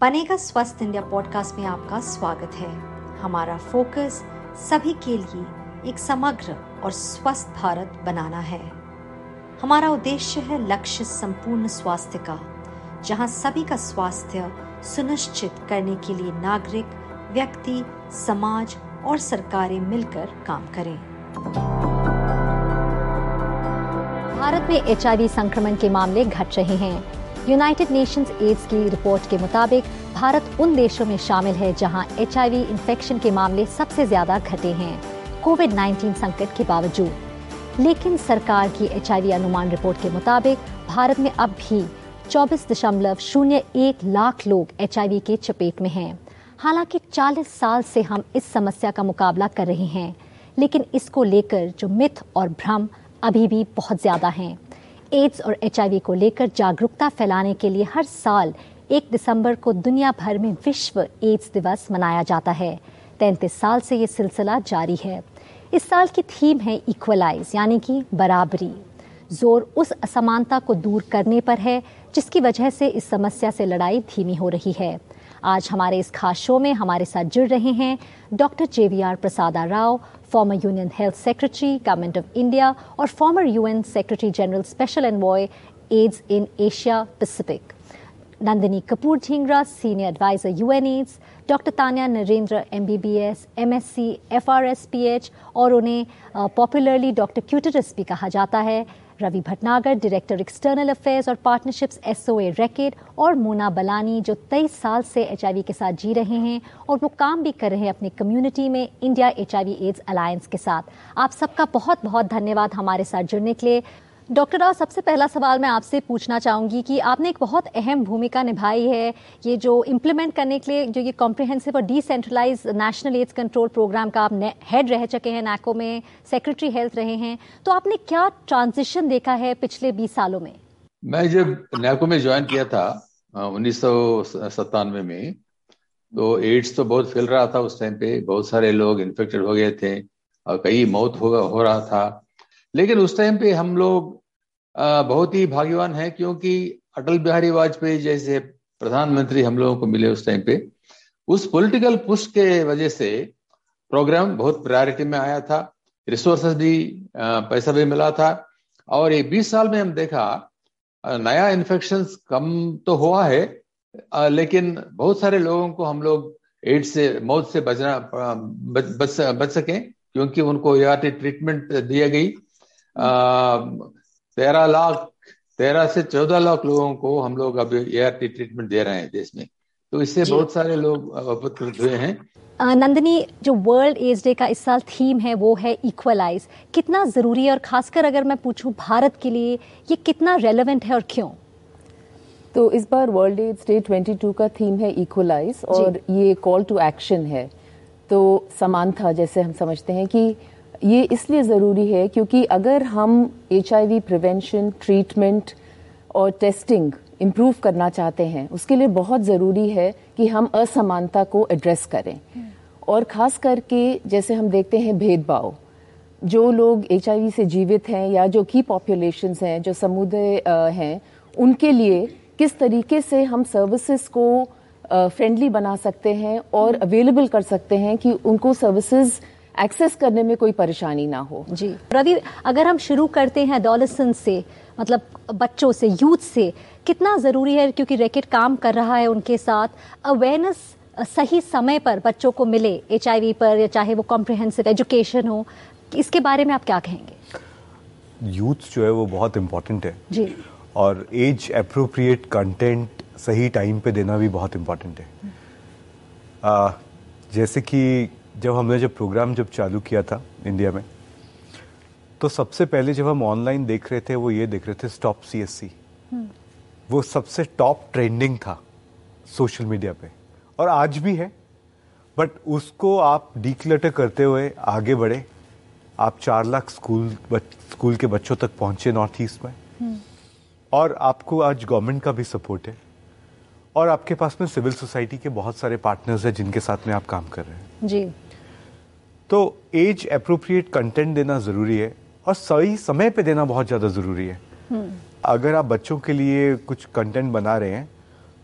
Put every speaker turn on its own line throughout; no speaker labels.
बनेगा स्वस्थ India podcast में आपका स्वागत है। हमारा फोकस सभी के लिए एक समग्र और स्वस्थ भारत बनाना है। हमारा उद्देश्य है लक्ष्य संपूर्ण स्वास्थ्य का, जहाँ सभी का स्वास्थ्य सुनिश्चित करने के लिए नागरिक, व्यक्ति, समाज और सरकारें मिलकर काम करें। भारत में एच संक्रमण के मामले घट रहे हैं। यूनाइटेड नेशंस एड्स की रिपोर्ट के मुताबिक, भारत उन देशों में शामिल है जहाँ एच इन्फेक्शन के मामले सबसे ज़्यादा घटे हैं कोविड 19 संकट के बावजूद। लेकिन सरकार की एचआईवी अनुमान रिपोर्ट के मुताबिक, भारत में अब भी चौबीस दशमलव शून्य एक लाख लोग HIV के चपेट में हैं। हालाँकि 40 साल से हम इस समस्या का मुकाबला कर रहे हैं, लेकिन इसको लेकर जो मिथ और भ्रम अभी भी बहुत ज़्यादा हैं। एड्स और एचआईवी को लेकर जागरूकता फैलाने के लिए हर साल एक दिसंबर को दुनिया भर में विश्व एड्स दिवस मनाया जाता है। तैंतीस साल से ये सिलसिला जारी है। इस साल की थीम है इक्वलाइज, यानी कि बराबरी। ज़ोर उस असमानता को दूर करने पर है, जिसकी वजह से इस समस्या से लड़ाई धीमी हो रही है। आज हमारे इस खास शो में हमारे साथ जुड़ रहे हैं doctor J V R Prasada Rao former union health secretary government of India और former UN secretary general special envoy AIDS in Asia Pacific Nandini Kapoor Jhingran senior adviser UN AIDS doctor Tanya Narendra M B B S M S C F R S P H और उन्हें popularly doctor क्यूटरस भी कहा जाता है। Ravi Bhatnagar director external affairs और partnerships S O A Reckitt और मोना बलानी जो तेईस साल से एचआईवी के साथ जी रहे हैं और वो काम भी कर रहे हैं अपनी कम्युनिटी में इंडिया एचआईवी एड्स अलायंस के साथ। आप सबका बहुत बहुत धन्यवाद हमारे साथ जुड़ने के लिए। डॉक्टर राव सबसे पहला सवाल मैं आपसे पूछना चाहूँगी कि आपने एक बहुत अहम भूमिका निभाई है ये जो इम्प्लीमेंट करने के लिए जो ये कॉम्प्रिहेंसिव और decentralise national AIDS control programme का आप हेड रह चुके हैं नैको में सेक्रेटरी हेल्थ रहे हैं तो आपने क्या ट्रांजिशन देखा है पिछले बीस सालों में?
मैं जब नैको में ज्वाइन किया था उन्नीस सौ सत्तानवे में तो एड्स तो बहुत फैल रहा था उस टाइम पे बहुत सारे लोग इन्फेक्टेड हो गए थे और कई मौत हो, हो रहा था। लेकिन उस टाइम पे हम लोग बहुत ही भाग्यवान है क्योंकि अटल बिहारी वाजपेयी जैसे प्रधानमंत्री हम लोगों को मिले उस टाइम पे उस पॉलिटिकल पुश के वजह से प्रोग्राम बहुत प्रायोरिटी में आया था। रिसोर्सेज भी पैसा भी मिला था। और ये 20 साल में हम देखा नया इन्फेक्शन कम तो हुआ है लेकिन बहुत सारे लोगों को हम लोग एड्स से मौत से बचना बच, बच, बच सके क्योंकि उनको ए ट्रीटमेंट दिया गई। तेरह लाख तेरह से चौदह लाख लोगों को हम लोग अभी ए ट्रीटमेंट दे रहे हैं देश में। तो इससे बहुत सारे लोग उपकृत हुए हैं।
नंदनी जो वर्ल्ड एज डे का इस साल थीम है वो है इक्वलाइज कितना ज़रूरी है? और खासकर अगर मैं पूछूँ भारत के लिए ये कितना रेलेवेंट है और क्यों?
तो इस बार वर्ल्ड एज डे 22 का थीम है इक्वलाइज और ये कॉल टू एक्शन है। तो समानता जैसे हम समझते हैं कि ये इसलिए ज़रूरी है क्योंकि अगर हम H I V prevention treatment और टेस्टिंग इम्प्रूव करना चाहते हैं उसके लिए बहुत ज़रूरी है कि हम असमानता को एड्रेस करें। और ख़ास करके जैसे हम देखते हैं भेदभाव जो लोग एचआईवी से जीवित हैं या जो की पॉपुलेशन हैं जो समुदाय हैं उनके लिए किस तरीके से हम सर्विसेज़ को फ्रेंडली बना सकते हैं और अवेलेबल कर सकते हैं कि उनको सर्विसेज़ एक्सेस करने में कोई परेशानी ना हो।
जी। रवि अगर हम शुरू करते हैं डॉलसन से मतलब बच्चों से यूथ से कितना ज़रूरी है क्योंकि रैकेट काम कर रहा है उनके साथ। अवेयरनेस सही समय पर बच्चों को मिले एचआईवी पर या चाहे वो कॉम्प्रिहेंसिव एजुकेशन हो इसके बारे में आप क्या कहेंगे?
यूथ जो है वो बहुत इम्पोर्टेंट है।
जी।
और एज अप्रोप्रिएट कंटेंट सही टाइम पे देना भी बहुत इम्पोर्टेंट है। आ, जैसे कि जब हमने जब प्रोग्राम जब चालू किया था इंडिया में तो सबसे पहले जब हम ऑनलाइन देख रहे थे वो ये देख रहे थे स्टॉप सी एस सी वो सबसे टॉप ट्रेंडिंग था सोशल मीडिया पे। और आज भी है बट उसको आप डिक्लटर करते हुए आगे बढ़े। आप चार लाख स्कूल स्कूल के बच्चों तक पहुँचे नॉर्थ ईस्ट में। हम्म। और आपको आज गवर्नमेंट का भी सपोर्ट है। और आपके पास में सिविल सोसाइटी के बहुत सारे पार्टनर्स हैं जिनके साथ में आप काम कर रहे हैं।
जी।
तो एज अप्रोप्रिएट कंटेंट देना ज़रूरी है और सही समय पे देना बहुत ज़्यादा ज़रूरी है हम्म। अगर आप बच्चों के लिए कुछ कंटेंट बना रहे हैं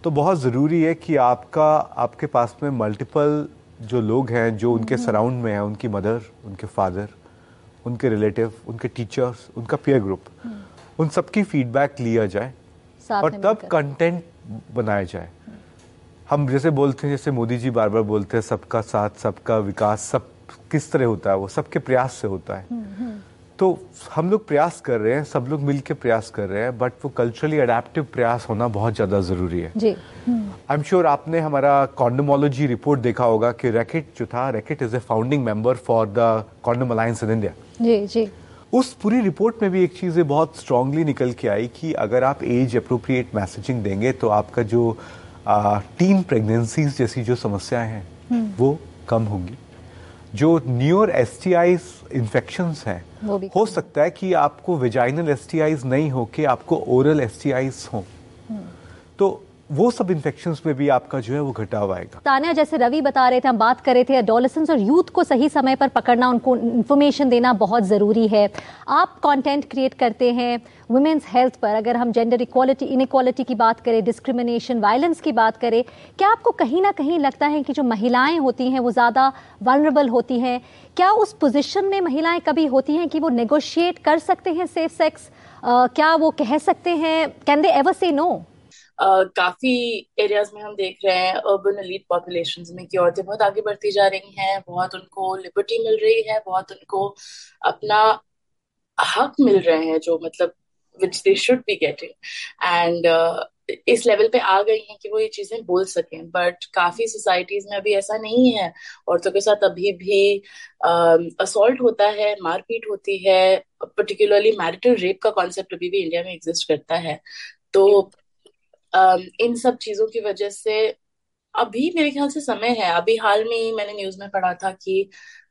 तो बहुत ज़रूरी है कि आपका आपके पास में मल्टीपल जो लोग हैं जो उनके सराउंड हम्म। में हैं उनकी मदर उनके फादर उनके रिलेटिव उनके टीचर्स उनका पीयर ग्रुप हम्म। उन सबकी फीडबैक लिया जाए और तब कंटेंट बनाया जाए हम जैसे बोलते हैं जैसे मोदी जी बार बार बोलते हैं सबका साथ सबका विकास सब किस तरह होता है वो सबके प्रयास से होता है। हम्म, हम्म। तो हम लोग प्रयास कर रहे हैं सब लोग मिलकर प्रयास कर रहे हैं बट वो कल्चरली अडेप्टिव प्रयास होना बहुत ज़्यादा ज़रूरी है। जी। आई एम श्योर आपने हमारा कॉन्डोमोलॉजी रिपोर्ट देखा होगा कि रैकेट जो था Reckitt is a founding member for the condom alliance in India
जी जी।
उस पूरी रिपोर्ट में भी एक चीज़ बहुत स्ट्रांगली निकल के आई कि अगर आप एज अप्रोप्रिएट मैसेजिंग देंगे तो आपका जो टीन प्रेगनेंसीज जैसी जो समस्याएँ हैं हम्म। वो कम होंगी। जो newer S T Is infection हैं हो सकता है कि आपको वेजाइनल एस टी आईज नहीं हो के आपको ओरल एस टी आईज हो। तो वो सब इन्फेक्शन में भी आपका जो है वो घटाव आएगा।
तानिया, जैसे रवि बता रहे थे, हम बात कर रहे थे एडोलेसेंस और यूथ को सही समय पर पकड़ना, उनको इन्फॉर्मेशन देना बहुत ज़रूरी है। आप कंटेंट क्रिएट करते हैं वुमेन्स हेल्थ पर। अगर हम जेंडर इक्वालिटी इनक्वालिटी की बात करें डिस्क्रिमिनेशन वायलेंस की बात करें, क्या आपको कहीं ना कहीं लगता है कि जो महिलाएँ होती हैं, वो ज़्यादा वनरेबल होती हैं? क्या उस पोजिशन में महिलाएँ कभी होती हैं कि वो नेगोशिएट कर सकते हैं सेफ़ सेक्स क्या वो कह सकते हैं? Can they ever say no
काफ़ी एरियाज़ में हम देख रहे हैं अर्बन एलिट पॉपुलेशन में कि औरतें बहुत आगे बढ़ती जा रही हैं, बहुत उनको लिबर्टी मिल रही है, बहुत उनको अपना हक मिल रहे हैं जो मतलब which they should be getting and इस लेवल पे आ गई हैं कि वो ये चीज़ें बोल सकें बट काफ़ी सोसाइटीज में अभी ऐसा नहीं है। औरतों के साथ अभी भी असॉल्ट होता है, मारपीट होती है पर्टिकुलरली मैरिटल रेप का कॉन्सेप्ट अभी भी इंडिया में एग्जिस्ट करता है। तो इन सब चीज़ों की वजह से अभी मेरे ख्याल से समय है। अभी हाल में ही मैंने न्यूज़ में पढ़ा था कि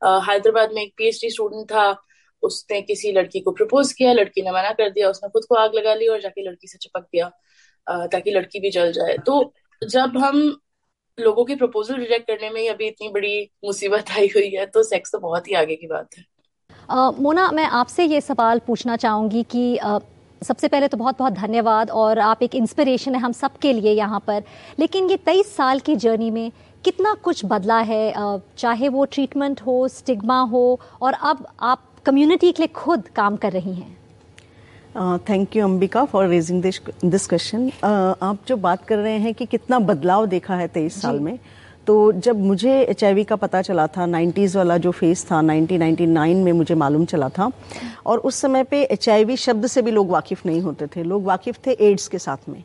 हैदराबाद में एक पीएचडी स्टूडेंट था, उसने किसी लड़की को प्रपोज किया, लड़की ने मना कर दिया, उसने खुद को आग लगा ली और जाके लड़की से चिपक दिया ताकि लड़की भी जल जाए। तो जब हम लोगों की प्रपोजल रिजेक्ट करने में अभी इतनी बड़ी मुसीबत आई हुई है तो सेक्स तो बहुत ही आगे की बात है।
मोना, मैं आपसे ये सवाल पूछना चाहूँगी कि सबसे पहले तो बहुत बहुत धन्यवाद और आप एक इंस्पिरेशन है हम सब के लिए यहाँ पर। लेकिन ये तेईस साल की जर्नी में कितना कुछ बदला है? चाहे वो ट्रीटमेंट हो स्टिग्मा हो और अब आप कम्युनिटी के लिए खुद काम कर रही हैं।
Thank you Ambika for raising this question आप जो बात कर रहे हैं कि कितना बदलाव देखा है तेईस साल में तो जब मुझे एचआईवी का पता चला था 90s वाला जो फेस था 1999 में मुझे मालूम चला था और उस समय पे एच शब्द से भी लोग वाकिफ नहीं होते थे। लोग वाकिफ थे एड्स के साथ में।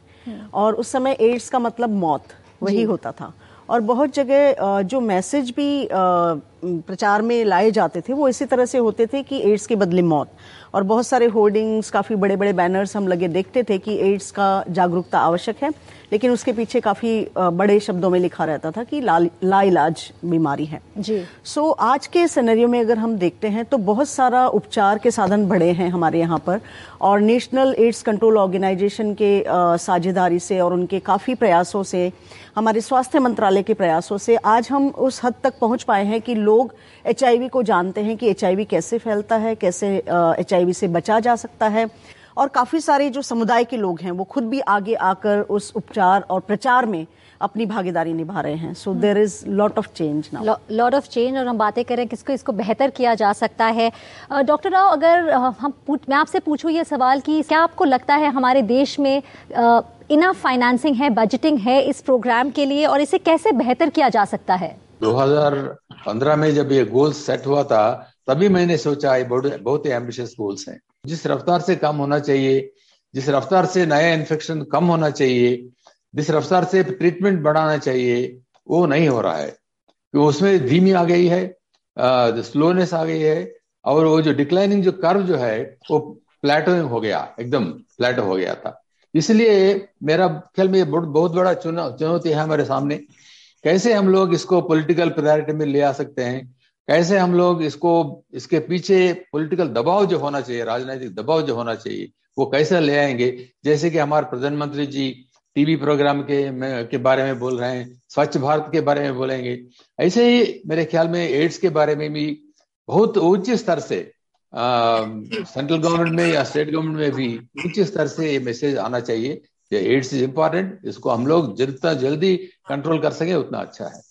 और उस समय एड्स का मतलब मौत वही होता था। और बहुत जगह जो मैसेज भी प्रचार में लाए जाते थे वो इसी तरह से होते थे कि एड्स के बदले मौत। और बहुत सारे होर्डिंग्स काफ़ी बड़े बड़े बैनर्स हम लगे देखते थे कि एड्स का जागरूकता आवश्यक है लेकिन उसके पीछे काफ़ी बड़े शब्दों में लिखा रहता था कि ला, ला इलाज बीमारी है।
जी।
सो so, आज के सिनेरियो में अगर हम देखते हैं तो बहुत सारा उपचार के साधन बढ़े हैं हमारे यहाँ पर और नेशनल एड्स कंट्रोल ऑर्गेनाइजेशन के साझेदारी से और उनके काफ़ी प्रयासों से हमारे स्वास्थ्य मंत्रालय के प्रयासों से आज हम उस हद तक पहुँच पाए हैं कि लोग एचआईवी को जानते हैं कि एचआईवी कैसे फैलता है कैसे एच से बचा जा सकता है। और काफ़ी सारे जो समुदाय के लोग हैं वो खुद भी आगे आकर उस उपचार और प्रचार में अपनी भागीदारी निभा रहे हैं। So there is lot of change now
lot of change और हम बातें करें किसको इसको बेहतर किया जा सकता है। डॉक्टर राव अगर हम मैं आपसे पूछूँ ये सवाल कि क्या आपको लगता है हमारे देश में इनफ फाइनेंसिंग है बजटिंग है इस प्रोग्राम के लिए और इसे कैसे बेहतर किया जा सकता है?
2015 में जब ये गोल सेट हुआ था तभी मैंने सोचा, ये बहुत ही एम्बिशियस गोल्स हैं। जिस रफ्तार से कम होना चाहिए, जिस रफ्तार से नया इन्फेक्शन कम होना चाहिए, जिस रफ्तार से ट्रीटमेंट बढ़ाना चाहिए, वो नहीं हो रहा है। क्योंकि उसमें धीमी आ गई है स्लोनेस आ गई है, और वो जो डिक्लाइनिंग जो कर्व जो है, वो प्लेटोइंग हो गया, एकदम प्लेटो हो गया था। इसलिए मेरा ख्याल में बहुत बड़ा चुनौती है हमारे सामने। कैसे हम लोग इसको पॉलिटिकल प्रायोरिटी में ले आ सकते हैं? कैसे हम लोग इसको, इसके पीछे पॉलिटिकल दबाव जो होना चाहिए, राजनीतिक दबाव जो होना चाहिए, वो कैसे ले आएँगे? जैसे कि हमारे प्रधानमंत्री जी टीवी प्रोग्राम के के बारे में बोल रहे हैं, स्वच्छ भारत के बारे में बोलेंगे। ऐसे ही मेरे ख्याल में एड्स के बारे में भी बहुत उच्च स्तर से सेंट्रल गवर्नमेंट में या स्टेट गवर्नमेंट में भी उच्च स्तर से ये मैसेज आना चाहिए एड्स इज़ इंपॉर्टेंट इसको हम लोग जितना जल्दी कंट्रोल कर सके, उतना अच्छा है।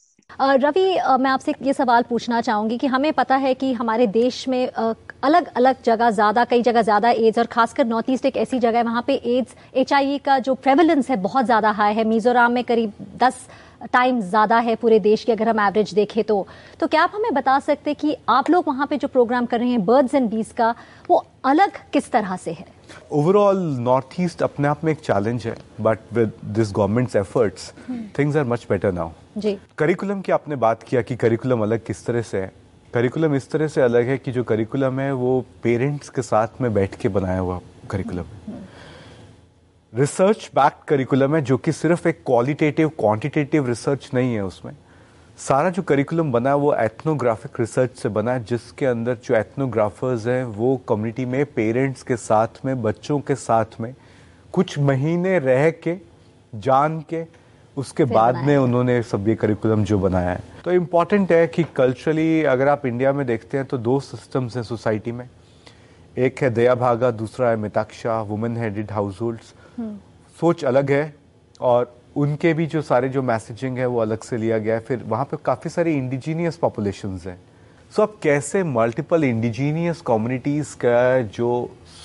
रवि मैं आपसे ये सवाल पूछना चाहूँगी कि हमें पता है कि हमारे देश में अलग अलग जगह, ज़्यादा, कई जगह ज़्यादा एड्स और खासकर नॉर्थ ईस्ट एक ऐसी जगह है, वहाँ पे एड्स एच का जो प्रेवलेंस है बहुत ज़्यादा हाई है। मिजोरम में करीब दस टाइम ज़्यादा है पूरे देश की, अगर हम एवरेज देखें तो। तो क्या आप हमें बता सकते कि आप लोग वहाँ पे जो प्रोग्राम कर रहे हैं बर्ड्स एंड बीस का, वो अलग किस तरह से है?
ओवरऑल नॉर्थ ईस्ट अपने आप में एक चैलेंज है but with this governments efforts things are much better now
ji.
Curriculum की आपने बात किया कि करिकुलम अलग किस तरह से है। करिकुलम इस तरह से अलग है कि जो करिकुलम है वो पेरेंट्स के साथ में बैठ के बनाया हुआ करिकुलम रिसर्च बैक्ड करिकुलम है जो कि सिर्फ़ एक क्वालिटेटिव क्वांटिटेटिव रिसर्च नहीं है उसमें। सारा जो करिकुलम बना है वो एथनोग्राफिक रिसर्च से बना है जिसके अंदर जो एथनोग्राफर्स हैं वो कम्युनिटी में पेरेंट्स के साथ में बच्चों के साथ में कुछ महीने रह के जान के उसके बाद में उन्होंने सब ये करिकुलम जो बनाया है। तो इंपॉर्टेंट है कि कल्चरली अगर आप इंडिया में देखते हैं तो दो सिस्टम्स हैं सोसाइटी में। एक है दया भागा दूसरा है मिताक्षा वुमेन हेडेड हाउस होल्ड्स सोच अलग है और उनके भी जो सारे जो मैसेजिंग है वो अलग से लिया गया है। फिर वहाँ पे काफ़ी सारी इंडिजीनियस पॉपुलेशन हैं। सो अब कैसे मल्टीपल इंडिजीनियस कम्युनिटीज़ का जो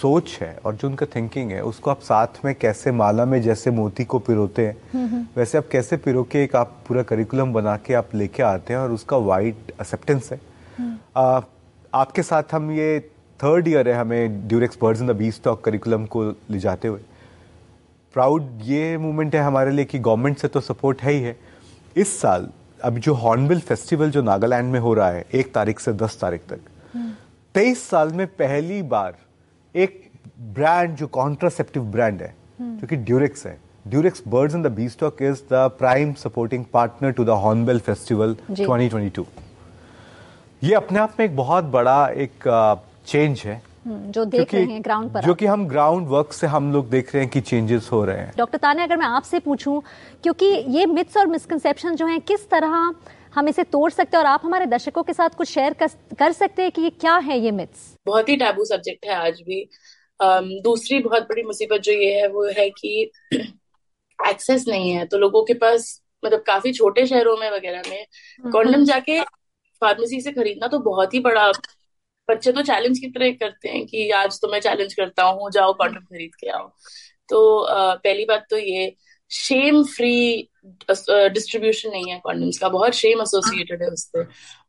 सोच है और जो उनका थिंकिंग है उसको आप साथ में कैसे माला में जैसे मोती को पिरोते हैं वैसे आप कैसे पिरो के एक आप पूरा करिकुलम बना के आप लेके आते हैं और उसका वाइड एक्सेप्टेंस है। आ, आपके साथ हम ये थर्ड ईयर है हमें Durex birds in the bee stock curriculum को ले जाते हुए। प्राउड ये मूवमेंट है हमारे लिए कि गवर्नमेंट से तो सपोर्ट है ही है। इस साल अभी जो हॉर्नबिल फेस्टिवल जो नागालैंड में हो रहा है एक तारीख से दस तारीख तक तेईस साल में पहली बार एक ब्रांड जो कॉन्ट्रासेप्टिव ब्रांड है जो कि ड्यूरिक्स है। Durex birds in the bee stock is the prime supporting partner to the Hornbill festival 2022 ये अपने आप में एक बहुत बड़ा एक चेंज uh, है।
जो देख रहे हैं ग्राउंड पर
जो कि हम ग्राउंड वर्क से हम लोग देख रहे हैं कि चेंजेस हो रहे हैं।
डॉक्टर ताने अगर मैं आपसे पूछूँ क्योंकि ये मिथ्स और मिसकंसेप्शन जो हैं किस तरह हम इसे तोड़ सकते हैं और आप हमारे दर्शकों के साथ कुछ शेयर कर, कर सकते हैं कि ये क्या है ये मिथ्स
बहुत ही टैबू सब्जेक्ट है आज भी। um, दूसरी बहुत बड़ी मुसीबत जो ये है वो है कि एक्सेस नहीं है। तो लोगों के पास मतलब काफ़ी छोटे शहरों में वगैरह में कॉन्डम हम्म। जाके फार्मेसी से खरीदना तो बहुत ही बड़ा बच्चे तो चैलेंज की तरह करते हैं कि आज तो मैं चैलेंज करता हूँ जाओ कॉन्डम खरीद के आओ। तो पहली बात तो ये शेम फ्री डिस्ट्रीब्यूशन नहीं है कॉन्डम्स का बहुत शेम एसोसिएटेड है उससे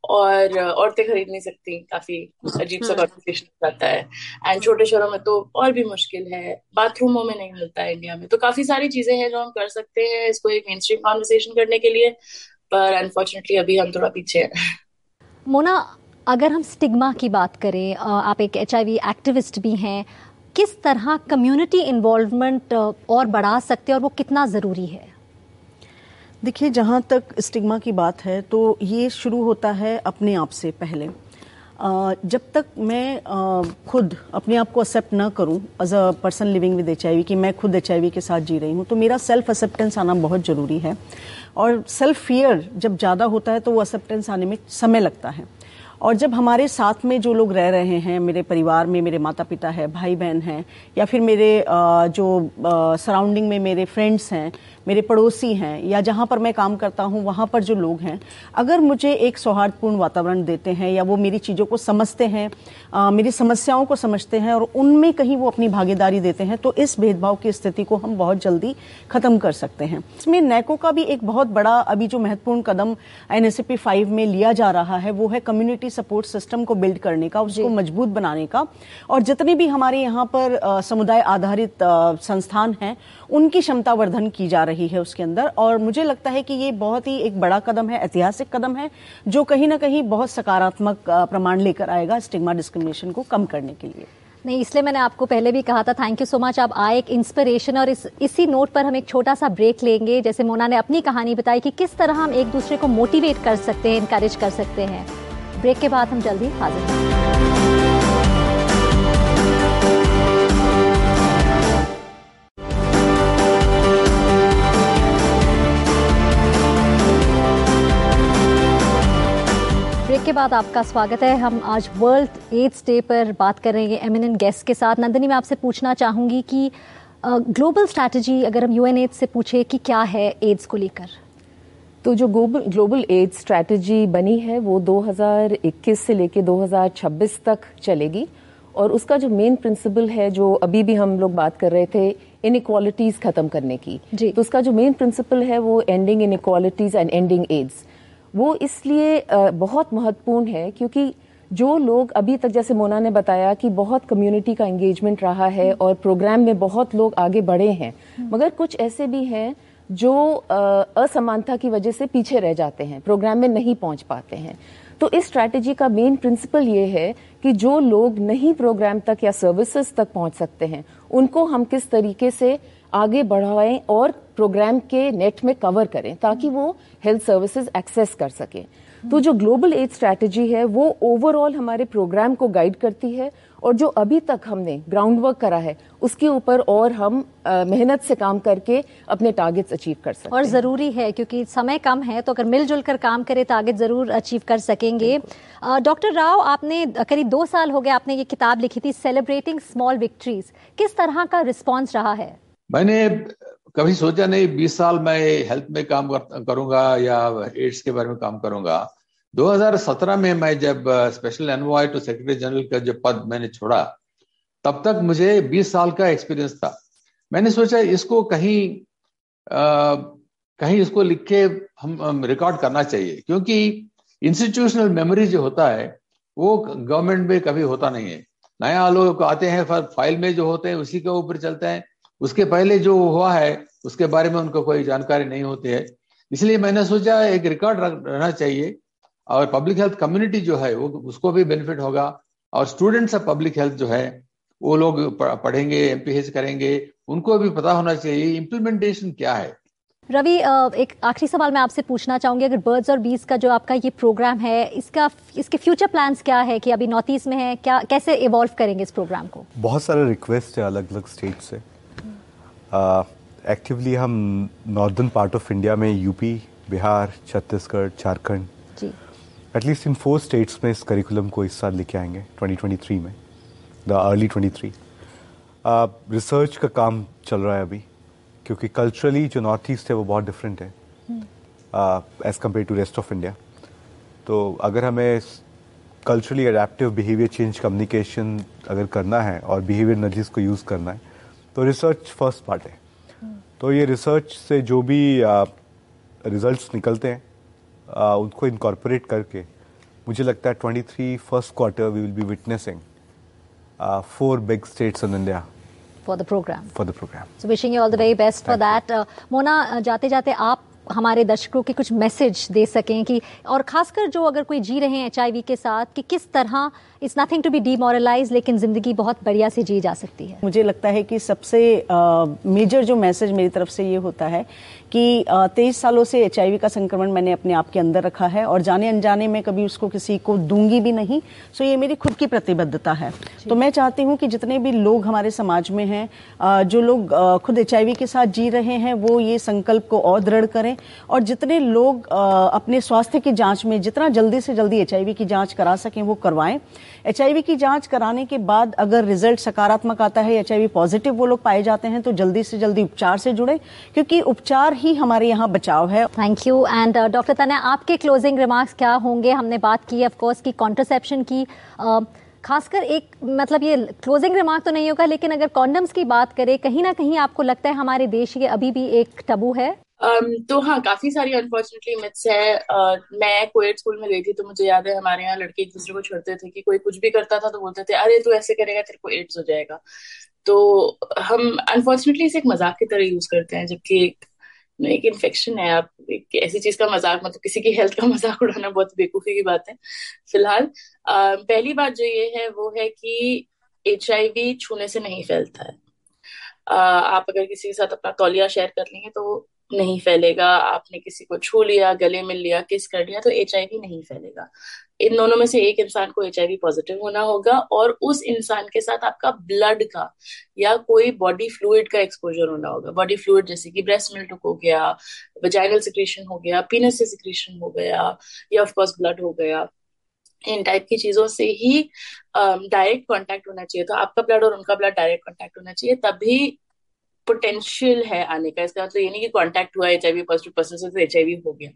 और औरतें खरीद नहीं सकती काफ़ी अजीब सा कॉन्वर्सेशन हम्म। जाता है। एंड छोटे शहरों में तो और भी मुश्किल है बाथरूमों में नहीं मिलता है इंडिया में। तो काफ़ी सारी चीज़ें हैं जो हम कर सकते हैं इसको एक मेन स्ट्रीम कॉन्वर्सेशन करने के लिए पर अनफॉर्चुनेटली अभी हम थोड़ा पीछे हैं।
मोना अगर हम स्टिग्मा की बात करें आप एक एचआईवी एक्टिविस्ट भी हैं, किस तरह कम्युनिटी इन्वॉल्वमेंट और बढ़ा सकते हैं और वो कितना ज़रूरी है?
देखिए, जहाँ तक स्टिग्मा की बात है तो ये शुरू होता है अपने आप से पहले। जब तक मैं खुद अपने आप को एक्सेप्ट ना करूँ as a person living with HIV कि मैं खुद एचआईवी के साथ जी रही हूँ तो मेरा सेल्फ एक्सेप्टेंस आना बहुत ज़रूरी है। और सेल्फ फियर जब ज़्यादा होता है तो वो एक्सेप्टेंस आने में समय लगता है। और जब हमारे साथ में जो लोग रह रहे हैं, मेरे परिवार में मेरे माता पिता है भाई बहन हैं, या फिर मेरे जो सराउंडिंग में मेरे फ्रेंड्स हैं मेरे पड़ोसी हैं या जहाँ पर मैं काम करता हूँ वहाँ पर जो लोग हैं अगर मुझे एक सौहार्दपूर्ण वातावरण देते हैं या वो मेरी चीज़ों को समझते हैं आ, मेरी समस्याओं को समझते हैं और उनमें कहीं वो अपनी भागीदारी देते हैं तो इस भेदभाव की स्थिति को हम बहुत जल्दी खत्म कर सकते हैं। इसमें नैको का भी एक बहुत बड़ा अभी जो महत्वपूर्ण कदम एन फाइव में लिया जा रहा है वो है कम्युनिटी सपोर्ट सिस्टम को बिल्ड करने का उसको मज़बूत बनाने का। और जितने भी हमारे यहाँ पर समुदाय आधारित संस्थान हैं उनकी क्षमता वर्धन की जा रही है उसके अंदर। और मुझे लगता है कि ये बहुत ही एक बड़ा कदम है, ऐतिहासिक कदम है, जो कहीं ना कहीं बहुत सकारात्मक प्रमाण लेकर आएगा स्टिग्मा डिस्क्रिमिनेशन को कम करने के लिए।
नहीं, इसलिए मैंने आपको पहले भी कहा था थैंक यू सो मच आप आए एक इंस्पिरेशन और इस, इसी नोट पर हम एक छोटा सा ब्रेक लेंगे। जैसे मोना ने अपनी कहानी बताई कि किस तरह हम एक दूसरे को मोटिवेट कर सकते हैं इनकरेज कर सकते हैं। ब्रेक के बाद हम जल्दी हाजिर हैं। के बाद आपका स्वागत है। हम आज वर्ल्ड एड्स डे पर बात कर रहे हैं। एमिनेंट गेस्ट के साथ नंदनी मैं आपसे पूछना चाहूँगी कि ग्लोबल स्ट्रैटेजी अगर हम यूएन एड्स से पूछे कि क्या है एड्स को लेकर?
तो जो ग्लोबल ग्लोबल एड्स स्ट्रैटेजी बनी है वो 2021 से लेके 2026 तक चलेगी। और उसका जो मेन प्रिंसिपल है जो अभी भी हम लोग बात कर रहे थे इनक्वालिटीज खत्म करने की।
जी।
तो उसका जो मेन प्रिंसिपल है वो ending inequalities and ending AIDS वो इसलिए बहुत महत्वपूर्ण है क्योंकि जो लोग अभी तक, जैसे मोना ने बताया कि बहुत कम्युनिटी का एंगेजमेंट रहा है और प्रोग्राम में बहुत लोग आगे बढ़े हैं, मगर कुछ ऐसे भी हैं जो असमानता की वजह से पीछे रह जाते हैं प्रोग्राम में नहीं पहुँच पाते हैं। तो इस स्ट्रैटेजी का मेन प्रिंसिपल ये है कि जो लोग नहीं प्रोग्राम तक या सर्विसेज़ तक पहुँच सकते हैं, उनको हम किस तरीके से आगे बढ़ाएँ और प्रोग्राम के नेट में कवर करें ताकि वो हेल्थ सर्विसेज़ एक्सेस कर सकें। तो जो ग्लोबल एड स्ट्रैटेजी है वो ओवरऑल हमारे प्रोग्राम को गाइड करती है और जो अभी तक हमने ग्राउंड वर्क करा है उसके ऊपर और हम मेहनत से काम करके अपने टारगेट्स अचीव कर सकते
और
हैं।
ज़रूरी है क्योंकि समय कम है तो अगर मिलजुल कर काम करें टारगेट ज़रूर अचीव कर सकेंगे। डॉक्टर राव आपने करीब दो साल हो गए आपने ये किताब लिखी थी सेलिब्रेटिंग स्मॉल विक्ट्रीज किस तरह का रिस्पॉन्स रहा है?
मैंने कभी सोचा नहीं बीस साल मैं हेल्थ में काम कर, करूँगा या एड्स के बारे में काम करूँगा। 2017 में मैं जब special envoy to secretary general का जो पद मैंने छोड़ा तब तक मुझे 20 साल का एक्सपीरियंस था। मैंने सोचा इसको कहीं आ, कहीं इसको लिख के हम, हम रिकॉर्ड करना चाहिए क्योंकि इंस्टीट्यूशनल मेमोरी जो होता है वो गवर्नमेंट में कभी होता नहीं है। नया लोग आते हैं फ़ाइल में जो होते हैं उसी के ऊपर चलते हैं। उसके पहले जो हुआ है उसके बारे में उनको कोई जानकारी नहीं होती है। इसलिए मैंने सोचा एक रिकॉर्ड रहना चाहिए और पब्लिक हेल्थ कम्युनिटी जो है वो उसको भी बेनिफिट होगा और स्टूडेंट्स ऑफ़ पब्लिक हेल्थ जो है वो लोग पढ़ेंगे एमपीएच करेंगे उनको भी पता होना चाहिए इम्प्लीमेंटेशन क्या है।
रवि एक आखिरी सवाल मैं आपसे पूछना चाहूँगी। अगर बर्ड्स और बीस का जो आपका ये प्रोग्राम है इसका इसके फ्यूचर प्लान्स क्या है कि अभी नॉर्थ ईस्ट में है? क्या कैसे इवॉल्व करेंगे इस प्रोग्राम को?
बहुत सारे रिक्वेस्ट है अलग अलग स्टेट से। एक्टिवली uh, हम नॉर्दर्न पार्ट ऑफ़ इंडिया में UP Bihar Chhattisgarh Jharkhand at least in four states में इस करिकुलम को इस साल लेके आएँगे 2023 में द अर्ली 23 रिसर्च का काम चल रहा है अभी क्योंकि कल्चरली जो नॉर्थ ईस्ट है वो बहुत डिफरेंट है as compare to rest of India तो अगर हमें culturally adaptive behaviour change communication अगर करना है और बिहेवियर नॉलेज को यूज़ करना है तो रिसर्च फ़र्स्ट पार्ट है। तो ये रिसर्च से जो भी रिजल्ट्स निकलते हैं आ, उनको इनकॉर्पोरेट करके मुझे लगता है 23 first quarter we will be witnessing four big states in India
for the programme
for the programme
so wishing you all the very best for that Mona जाते जाते आप हमारे दर्शकों के कुछ मैसेज दे सकें कि, और खासकर जो अगर कोई जी रहे हैं एचआईवी के साथ, कि किस तरह it's nothing to be demoralize लेकिन ज़िंदगी बहुत बढ़िया से जी जा सकती है।
मुझे लगता है कि सबसे मेजर जो मैसेज मेरी तरफ़ से ये होता है कि तेईस सालों से एचआईवी का संक्रमण मैंने अपने आप के अंदर रखा है और जाने अनजाने में कभी उसको किसी को दूँगी भी नहीं। सो ये मेरी खुद की प्रतिबद्धता है। तो मैं चाहती हूँ कि जितने भी लोग हमारे समाज में हैं जो लोग खुद एचआईवी के साथ जी रहे हैं वो ये संकल्प को और दृढ़ करें और जितने लोग अपने स्वास्थ्य की जाँच में जितना जल्दी से जल्दी एचआईवी की जाँच करा सकें वो करवाएँ। एचआईवी की जाँच कराने के बाद अगर रिज़ल्ट सकारात्मक आता है एचआईवी पॉजिटिव वो लोग पाए जाते हैं तो जल्दी से जल्दी उपचार से जुड़े क्योंकि उपचार ही हमारे यहाँ बचाव है।
Thank you and doctor Tanya आपके क्लोजिंग रिमार्क्स क्या होंगे? हमने बात की ऑफ़ कोर्स की कॉन्ट्रसेप्शन की uh, खासकर एक मतलब ये क्लोजिंग रिमार्क तो नहीं होगा लेकिन अगर कॉन्डम्स की बात करें कहीं ना कहीं आपको लगता है हमारे देश ये अभी भी एक टबू है?
तो हाँ काफ़ी सारी अनफॉर्चुनेटली मिथ्स है। Uh, मैं कोएड स्कूल में गई थी तो मुझे याद है हमारे यहाँ लड़के एक दूसरे को छोड़ते थे कि कोई कुछ भी करता था तो बोलते थे अरे तू ऐसे करेगा तेरे को एड्स हो जाएगा। तो हम अनफॉर्चुनेटली इसे एक मज़ाक की तरह यूज़ करते हैं जबकि एक एक इन्फेक्शन है। आप एक ऐसी चीज़ का मज़ाक मतलब किसी की हेल्थ का मज़ाक उड़ाना बहुत बेवकूफ़ी की बात है फ़िलहाल। पहली बात जो ये है वो है कि एचआईवी छूने से नहीं फैलता है। आ, आप अगर किसी के साथ अपना तौलिया शेयर कर लेंगे तो नहीं फैलेगा, आपने किसी को छू लिया, गले मिल लिया, किस कर लिया तो एचआईवी नहीं फैलेगा। इन दोनों में से एक इंसान को एचआईवी पॉजिटिव होना होगा और उस इंसान के साथ आपका ब्लड का या कोई बॉडी फ्लूइड का एक्सपोजर होना होगा। बॉडी फ्लूइड जैसे कि ब्रेस्ट मिल्क हो गया वजाइनल सिक्रेशन हो गया पीनस से सिक्रेशन हो गया, या ऑफकोर्स ब्लड हो गया। इन टाइप की चीज़ों से ही डायरेक्ट कांटेक्ट होना चाहिए। तो आपका ब्लड और उनका ब्लड डायरेक्ट कांटेक्ट होना चाहिए, तभी पोटेंशियल है आने का। इसका मतलब ये नहीं कि कांटेक्ट हुआ H I V positive person से तो एच हो गया।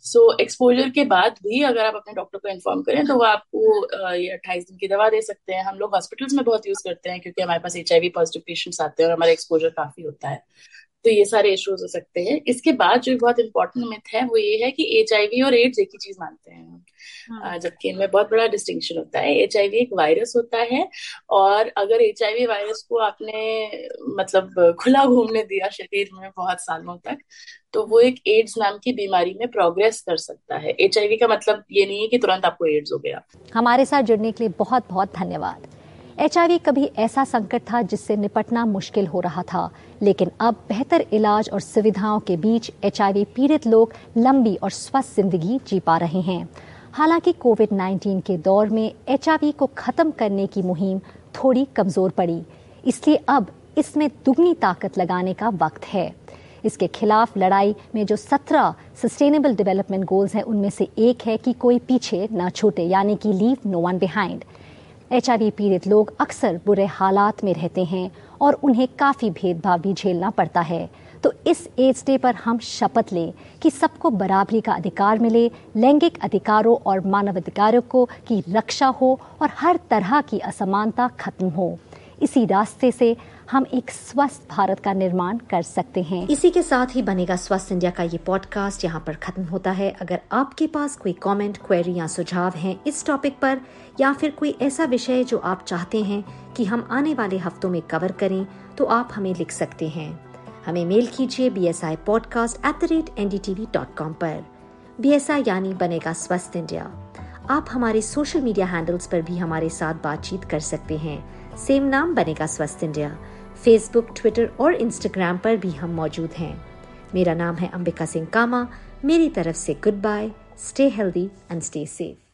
सो so, एक्सपोजर के बाद भी अगर आप अपने डॉक्टर को इन्फॉर्म करें तो वो आपको ये अट्ठाईस दिन की दवा दे सकते हैं। हम लोग हॉस्पिटल्स में बहुत यूज़ करते हैं क्योंकि हमारे पास H I V positive patients आते हैं और हमारा एक्सपोजर काफ़ी होता है। तो ये सारे इश्यूज़ हो सकते हैं। इसके बाद जो बहुत इंपॉर्टेंट मिथ है वो ये है कि एच और एड्स एक ही चीज़ मानते हैं। हाँ। जबकि इनमें बहुत बड़ा डिस्टिंक्शन होता है। एचआईवी एक वायरस होता है और अगर एचआईवी वायरस को आपने मतलब खुला घूमने दिया शरीर में बहुत सालों तक तो वो एक एड्स नाम की बीमारी में प्रोग्रेस कर सकता है। एचआईवी का मतलब ये नहीं है कि तुरंत आपको एड्स हो गया।
हमारे साथ जुड़ने के लिए बहुत बहुत धन्यवाद। एचआईवी कभी ऐसा संकट था जिससे निपटना मुश्किल हो रहा था। लेकिन अब बेहतर इलाज और सुविधाओं के बीच एचआईवी पीड़ित लोग लंबी और स्वस्थ ज़िंदगी जी पा रहे हैं। हालाँकि कोविड 19 के दौर में एचआईवी को खत्म करने की मुहिम थोड़ी कमज़ोर पड़ी। इसलिए अब इसमें दुगनी ताकत लगाने का वक्त है। इसके खिलाफ लड़ाई में जो सत्रह सस्टेनेबल डेवलपमेंट गोल्स हैं, उनमें से एक है कि कोई पीछे ना छूटे, यानी कि leave no one behind H पीड़ित लोग अक्सर बुरे हालात में रहते हैं और उन्हें काफ़ी भेदभाव भी झेलना पड़ता है। तो इस एज डे पर हम शपथ लें कि सबको बराबरी का अधिकार मिले, लैंगिक अधिकारों और मानवाधिकारों को की रक्षा हो और हर तरह की असमानता खत्म हो। इसी रास्ते से हम एक स्वस्थ भारत का निर्माण कर सकते हैं। इसी के साथ ही बनेगा स्वस्थ इंडिया का ये पॉडकास्ट यहाँ पर खत्म होता है। अगर आपके पास कोई कमेंट, क्वेरी या सुझाव हैं इस टॉपिक पर या फिर कोई ऐसा विषय जो आप चाहते हैं कि हम आने वाले हफ्तों में कवर करें तो आप हमें लिख सकते हैं। हमें मेल कीजिए B S I podcast at the rate N D T V dot com पर। बी एस आई यानी बनेगा स्वस्थ इंडिया। आप हमारे सोशल मीडिया हैंडल्स पर भी हमारे साथ बातचीत कर सकते हैं। सेम नाम Banega Swasth India. Facebook Twitter और इंस्टाग्राम पर भी हम मौजूद हैं। मेरा नाम है अंबिका सिंह कामा। मेरी तरफ़ से goodbye stay healthy and stay safe